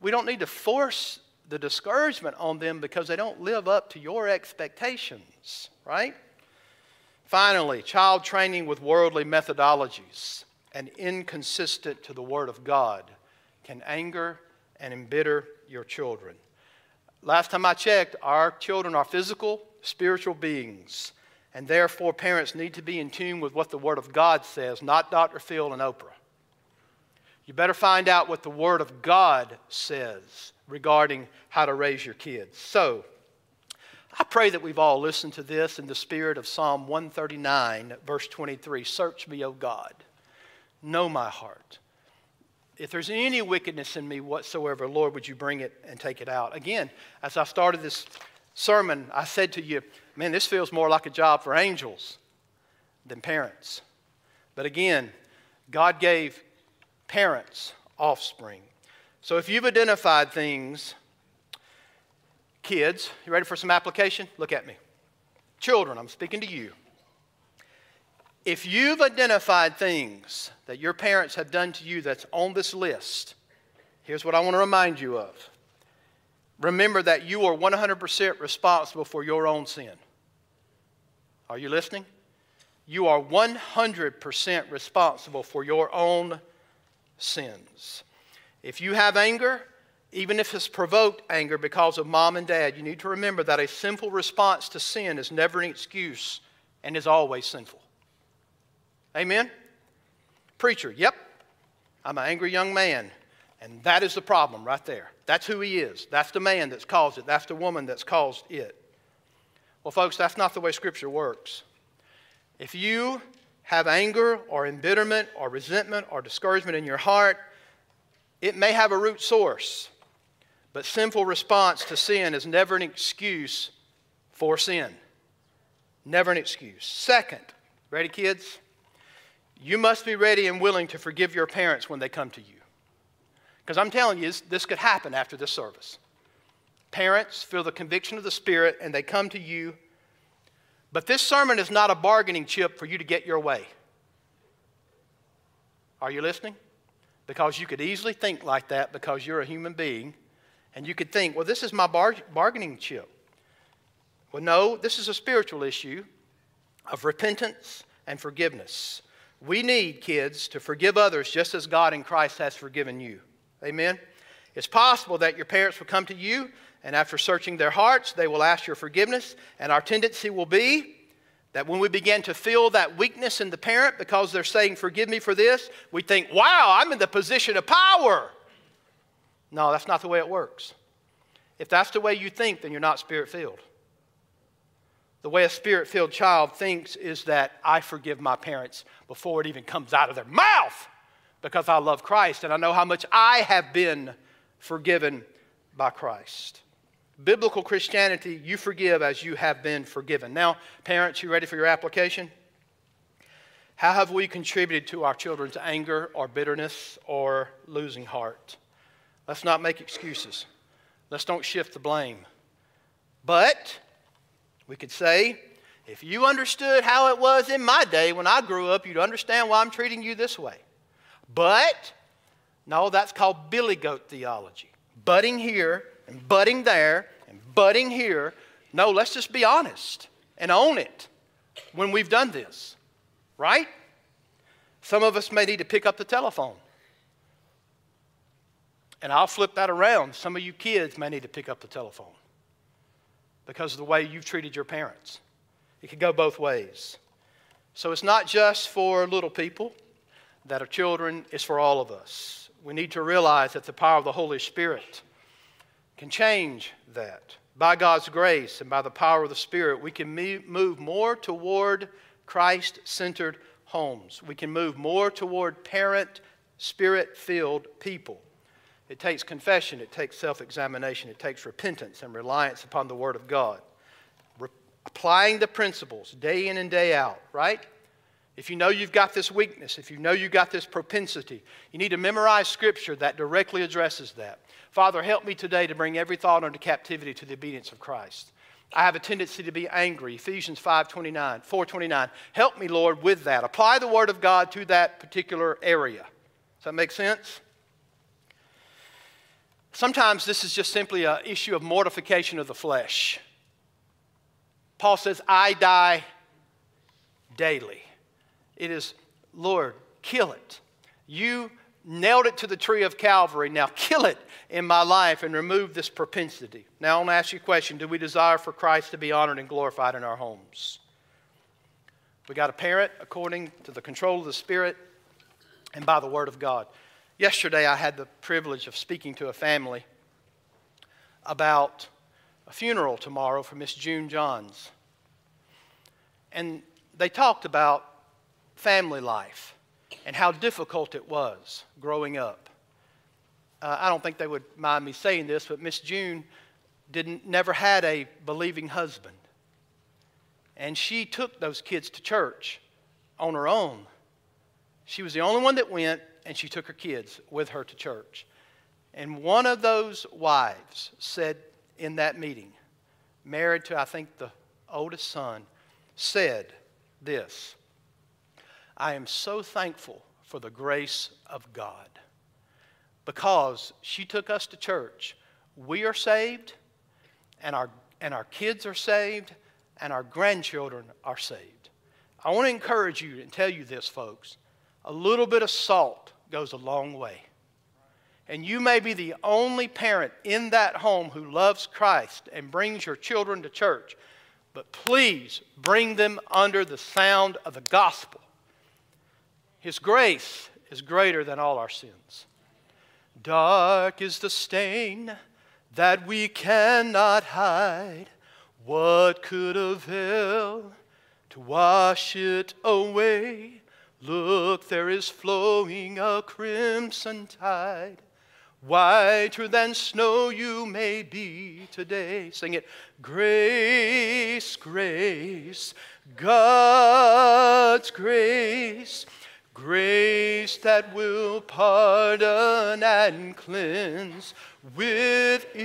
We don't need to force the discouragement on them because they don't live up to your expectations, right? Finally, child training with worldly methodologies and inconsistent to the Word of God can anger and embitter your children. Last time I checked, our children are physical, spiritual beings, and therefore parents need to be in tune with what the Word of God says, not Dr. Phil and Oprah. You better find out what the Word of God says regarding how to raise your kids. So, I pray that we've all listened to this in the spirit of Psalm 139, verse 23 Search me, O God, know my heart if there's any wickedness in me whatsoever, Lord, would you bring it and take it out? Again, as I started this sermon, I said to you, man, this feels more like a job for angels than parents. But again, God gave parents offspring. So if you've identified things, kids, you ready for some application? Look at me. Children, I'm speaking to you. If you've identified things that your parents have done to you that's on this list, here's what I want to remind you of. Remember that you are 100% responsible for your own sin. Are you listening? You are 100% responsible for your own sins. If you have anger, even if it's provoked anger because of mom and dad, you need to remember that a simple response to sin is never an excuse and is always sinful. Amen? Preacher, yep, I'm an angry young man. And that is the problem right there. That's who he is. That's the man that's caused it. That's the woman that's caused it. Well, folks, that's not the way Scripture works. If you have anger or embitterment or resentment or discouragement in your heart, it may have a root source, but sinful response to sin is never an excuse for sin. Never an excuse. Second, ready, kids? You must be ready and willing to forgive your parents when they come to you. Because I'm telling you, this, could happen after this service. Parents feel the conviction of the Spirit and they come to you. But this sermon is not a bargaining chip for you to get your way. Are you listening? Because you could easily think like that because you're a human being. And you could think, well, this is my bar- bargaining chip. Well, no, this is a spiritual issue of repentance and forgiveness. We need, kids, to forgive others just as God in Christ has forgiven you. Amen? It's possible that your parents will come to you, and after searching their hearts, they will ask your forgiveness. And our tendency will be that when we begin to feel that weakness in the parent because they're saying, Forgive me for this, we think, Wow, I'm in the position of power. No, that's not the way it works. If that's the way you think, then you're not spirit filled. The way a spirit filled child thinks is that I forgive my parents before it even comes out of their mouth because I love Christ and I know how much I have been forgiven by Christ. Biblical Christianity, you forgive as you have been forgiven. Now, parents, you ready for your application? How have we contributed to our children's anger or bitterness or losing heart? Let's not make excuses. Let's don't shift the blame. But we could say, if you understood how it was in my day when I grew up, you'd understand why I'm treating you this way. But, no, that's called billy goat theology. Butting here and butting there and butting here. No, let's just be honest and own it when we've done this, right? Some of us may need to pick up the telephone. And I'll flip that around. Some of you kids may need to pick up the telephone because of the way you've treated your parents. It could go both ways. So it's not just for little people that are children, it's for all of us. We need to realize that the power of the Holy Spirit can change that. By God's grace and by the power of the Spirit, we can move more toward Christ centered homes. We can move more toward parent, spirit filled people. It takes confession, it takes self examination, it takes repentance and reliance upon the Word of God. Re- applying the principles day in and day out, right? If you know you've got this weakness, if you know you've got this propensity, you need to memorize Scripture that directly addresses that. Father, help me today to bring every thought under captivity to the obedience of Christ. I have a tendency to be angry. Ephesians 5:29, 4:29. Help me, Lord, with that. Apply the word of God to that particular area. Does that make sense? Sometimes this is just simply an issue of mortification of the flesh. Paul says, I die daily. It is, Lord, kill it. You nailed it to the tree of Calvary. Now kill it in my life and remove this propensity. Now I want to ask you a question Do we desire for Christ to be honored and glorified in our homes? We got a parent according to the control of the Spirit and by the Word of God. Yesterday, I had the privilege of speaking to a family about a funeral tomorrow for Miss June Johns. And they talked about family life and how difficult it was growing up. Uh, I don't think they would mind me saying this, but Miss June didn't, never had a believing husband. And she took those kids to church on her own She was the only one that went, and she took her kids with her to church. And one of those wives said in that meeting, married to, I think, the oldest son, said this I am so thankful for the grace of God because she took us to church. We are saved, and our, and our kids are saved, and our grandchildren are saved. I want to encourage you and tell you this, folks. A little bit of salt goes a long way. And you may be the only parent in that home who loves Christ and brings your children to church, but please bring them under the sound of the gospel. His grace is greater than all our sins. Dark is the stain that we cannot hide. What could avail to wash it away? Look, there is flowing a crimson tide. Whiter than snow you may be today. Sing it. Grace, grace, God's grace, grace that will pardon and cleanse within.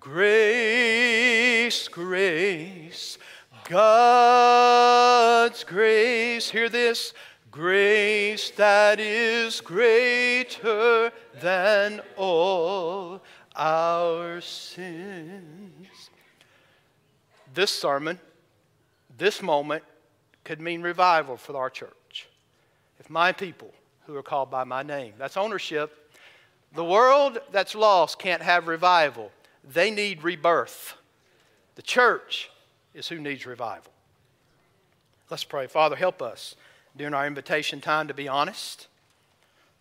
Grace, grace, God's grace. Hear this grace that is greater than all our sins. This sermon, this moment, could mean revival for our church. If my people who are called by my name, that's ownership. The world that's lost can't have revival, they need rebirth. The church is who needs revival. Let's pray. Father, help us during our invitation time to be honest.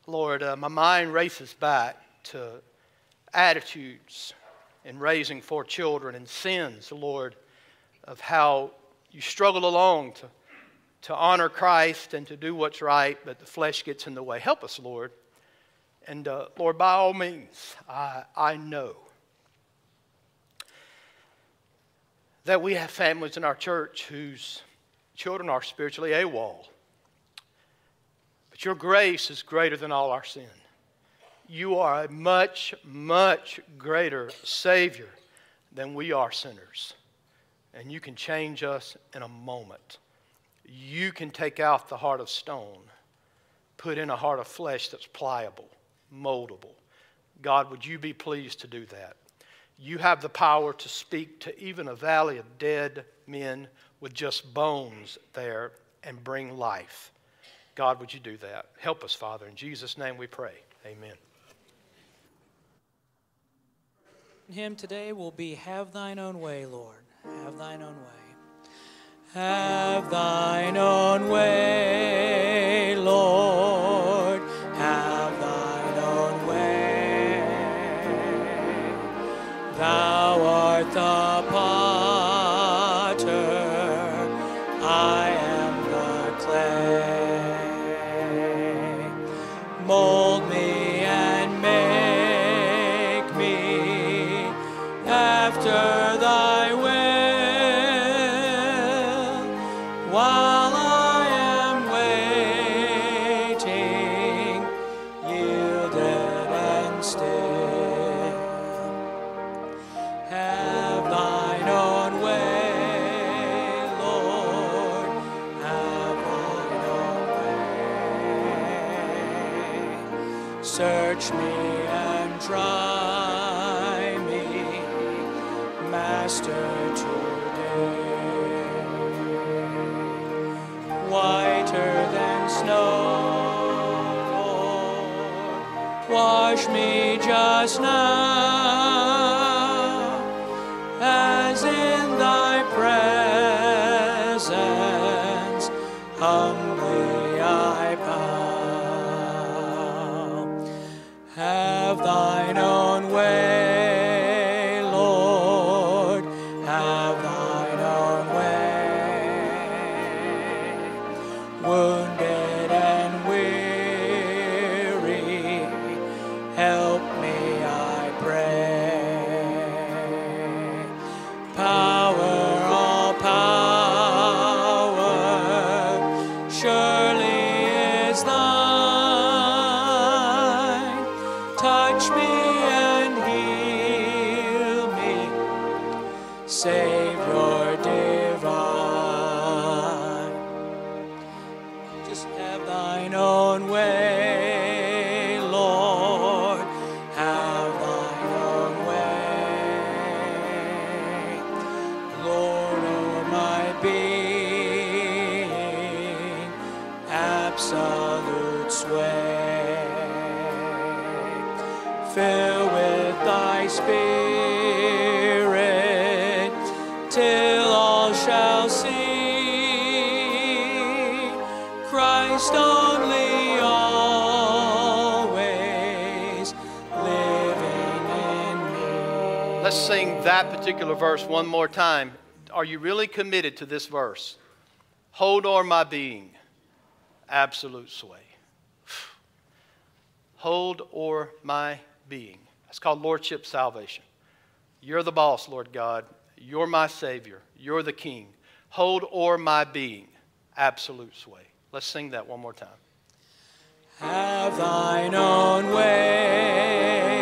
Lord, uh, my mind races back to attitudes in raising four children and sins, Lord, of how you struggle along to, to honor Christ and to do what's right, but the flesh gets in the way. Help us, Lord. And uh, Lord, by all means, I, I know that we have families in our church whose children are spiritually AWOL. But your grace is greater than all our sin. You are a much, much greater Savior than we are sinners. And you can change us in a moment. You can take out the heart of stone, put in a heart of flesh that's pliable, moldable. God, would you be pleased to do that? You have the power to speak to even a valley of dead men with just bones there and bring life. God, would you do that? Help us, Father. In Jesus' name we pray. Amen. Hymn today will be Have Thine Own Way, Lord. Have Thine Own Way. Have Thine Own Way, Lord. Have thine own way, Lord. Have thine own way. Search me and try me, Master, today. Whiter than snow, Lord, wash me just now particular verse one more time. Are you really committed to this verse? Hold o'er my being, absolute sway. Hold o'er my being. That's called Lordship salvation. You're the boss, Lord God. You're my Savior. You're the King. Hold o'er my being, absolute sway. Let's sing that one more time. Have thine own way,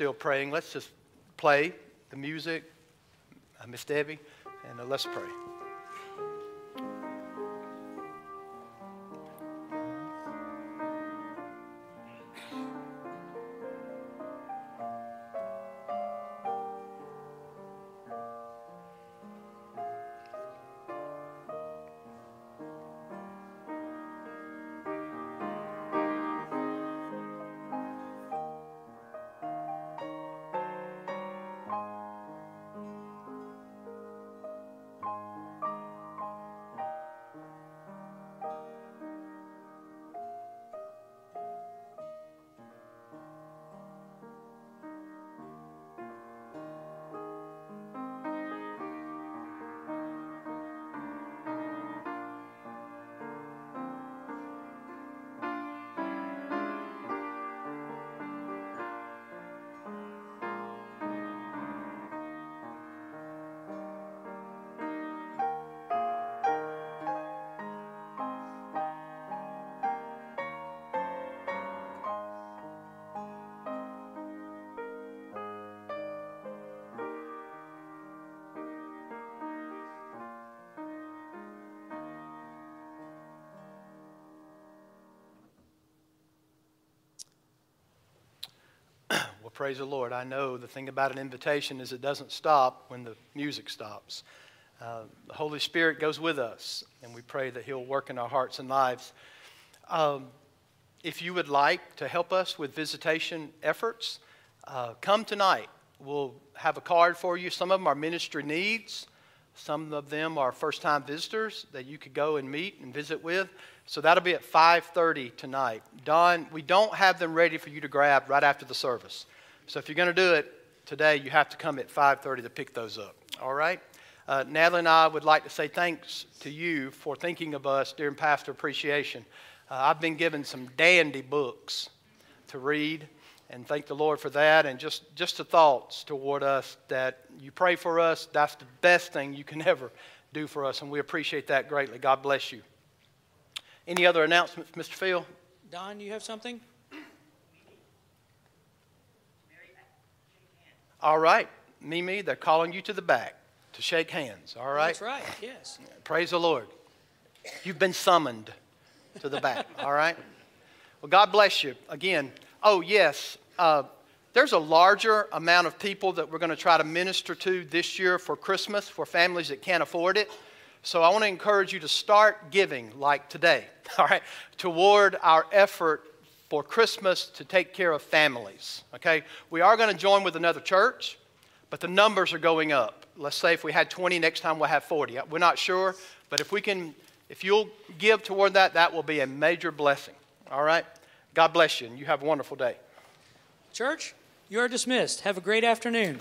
still praying. Let's just play the music, uh, Miss Debbie, and uh, let's pray. Praise the Lord. I know the thing about an invitation is it doesn't stop when the music stops. Uh, the Holy Spirit goes with us, and we pray that He'll work in our hearts and lives. Um, if you would like to help us with visitation efforts, uh, come tonight. We'll have a card for you. Some of them are ministry needs. Some of them are first-time visitors that you could go and meet and visit with. So that'll be at 5:30 tonight. Don, we don't have them ready for you to grab right after the service. So if you're going to do it today, you have to come at 5:30 to pick those up. All right? Uh, Natalie and I would like to say thanks to you for thinking of us during Pastor Appreciation. Uh, I've been given some dandy books to read, and thank the Lord for that. And just just the thoughts toward us that you pray for us. That's the best thing you can ever do for us, and we appreciate that greatly. God bless you. Any other announcements, Mr. Phil? Don, you have something? All right, Mimi, they're calling you to the back to shake hands. All right. That's right, yes. Praise the Lord. You've been summoned to the back. all right. Well, God bless you again. Oh yes, uh, there's a larger amount of people that we're going to try to minister to this year for Christmas for families that can't afford it. So I want to encourage you to start giving like today, all right, toward our effort for Christmas to take care of families. Okay? We are going to join with another church, but the numbers are going up. Let's say if we had 20, next time we'll have 40. Uh, we're not sure, but if we can, if you'll give toward that, that will be a major blessing. All right? God bless you, and you have a wonderful day. Church, you are dismissed. Have a great afternoon.